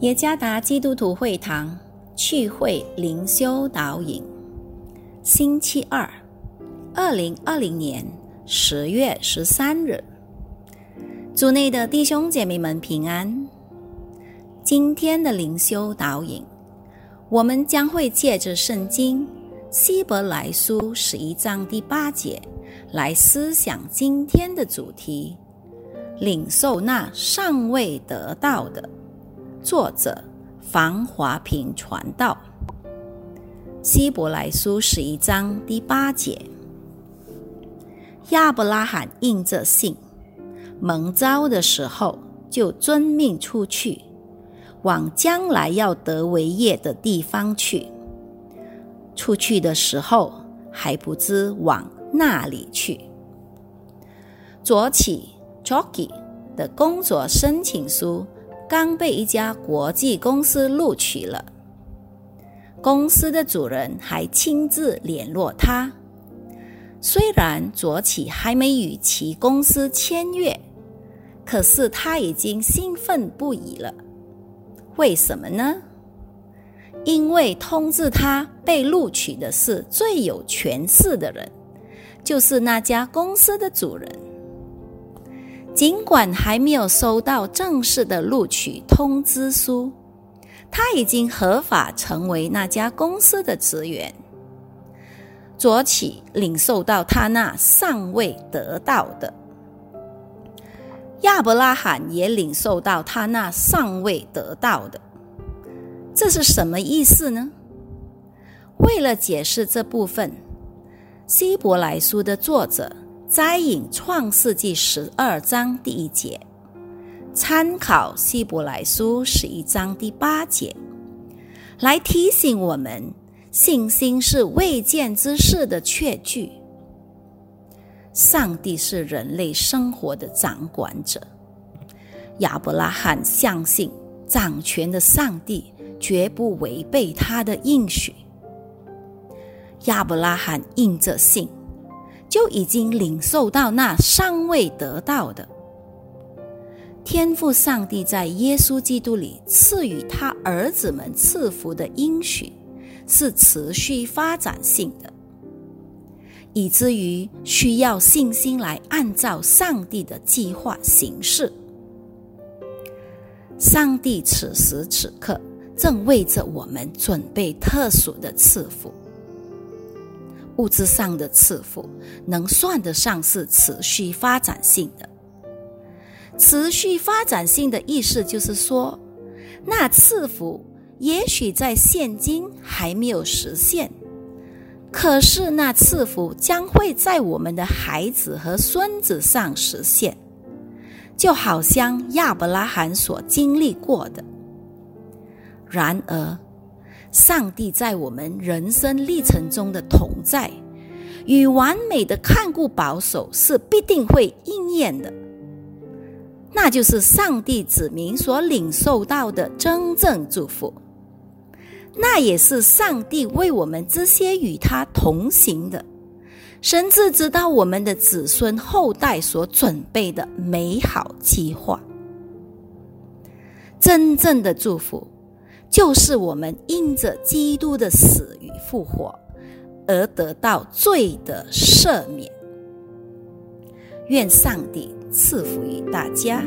耶加达基督徒会堂聚会灵修导引，星期二，二零二零年十月十三日，组内的弟兄姐妹们平安。今天的灵修导引，我们将会借着圣经希伯来书十一章第八节来思想今天的主题：领受那尚未得到的。作者房华平传道，希伯来书十一章第八节，亚伯拉罕应着信，蒙召的时候就遵命出去，往将来要得为业的地方去。出去的时候还不知往那里去。左起 Jockey 的工作申请书。刚被一家国际公司录取了，公司的主人还亲自联络他。虽然卓启还没与其公司签约，可是他已经兴奋不已了。为什么呢？因为通知他被录取的是最有权势的人，就是那家公司的主人。尽管还没有收到正式的录取通知书，他已经合法成为那家公司的职员。左起领受到他那尚未得到的，亚伯拉罕也领受到他那尚未得到的，这是什么意思呢？为了解释这部分，希伯来书的作者。摘引创世纪十二章第一节，参考希伯来书十一章第八节，来提醒我们：信心是未见之事的确据。上帝是人类生活的掌管者。亚伯拉罕相信掌权的上帝绝不违背他的应许。亚伯拉罕应着信。就已经领受到那尚未得到的天赋，上帝在耶稣基督里赐予他儿子们赐福的应许，是持续发展性的，以至于需要信心来按照上帝的计划行事。上帝此时此刻正为着我们准备特殊的赐福。物质上的赐福能算得上是持续发展性的。持续发展性的意思就是说，那赐福也许在现今还没有实现，可是那赐福将会在我们的孩子和孙子上实现，就好像亚伯拉罕所经历过的。然而，上帝在我们人生历程中的同在与完美的看顾保守是必定会应验的，那就是上帝子民所领受到的真正祝福，那也是上帝为我们这些与他同行的，甚至知道我们的子孙后代所准备的美好计划。真正的祝福。就是我们因着基督的死与复活而得到罪的赦免。愿上帝赐福于大家。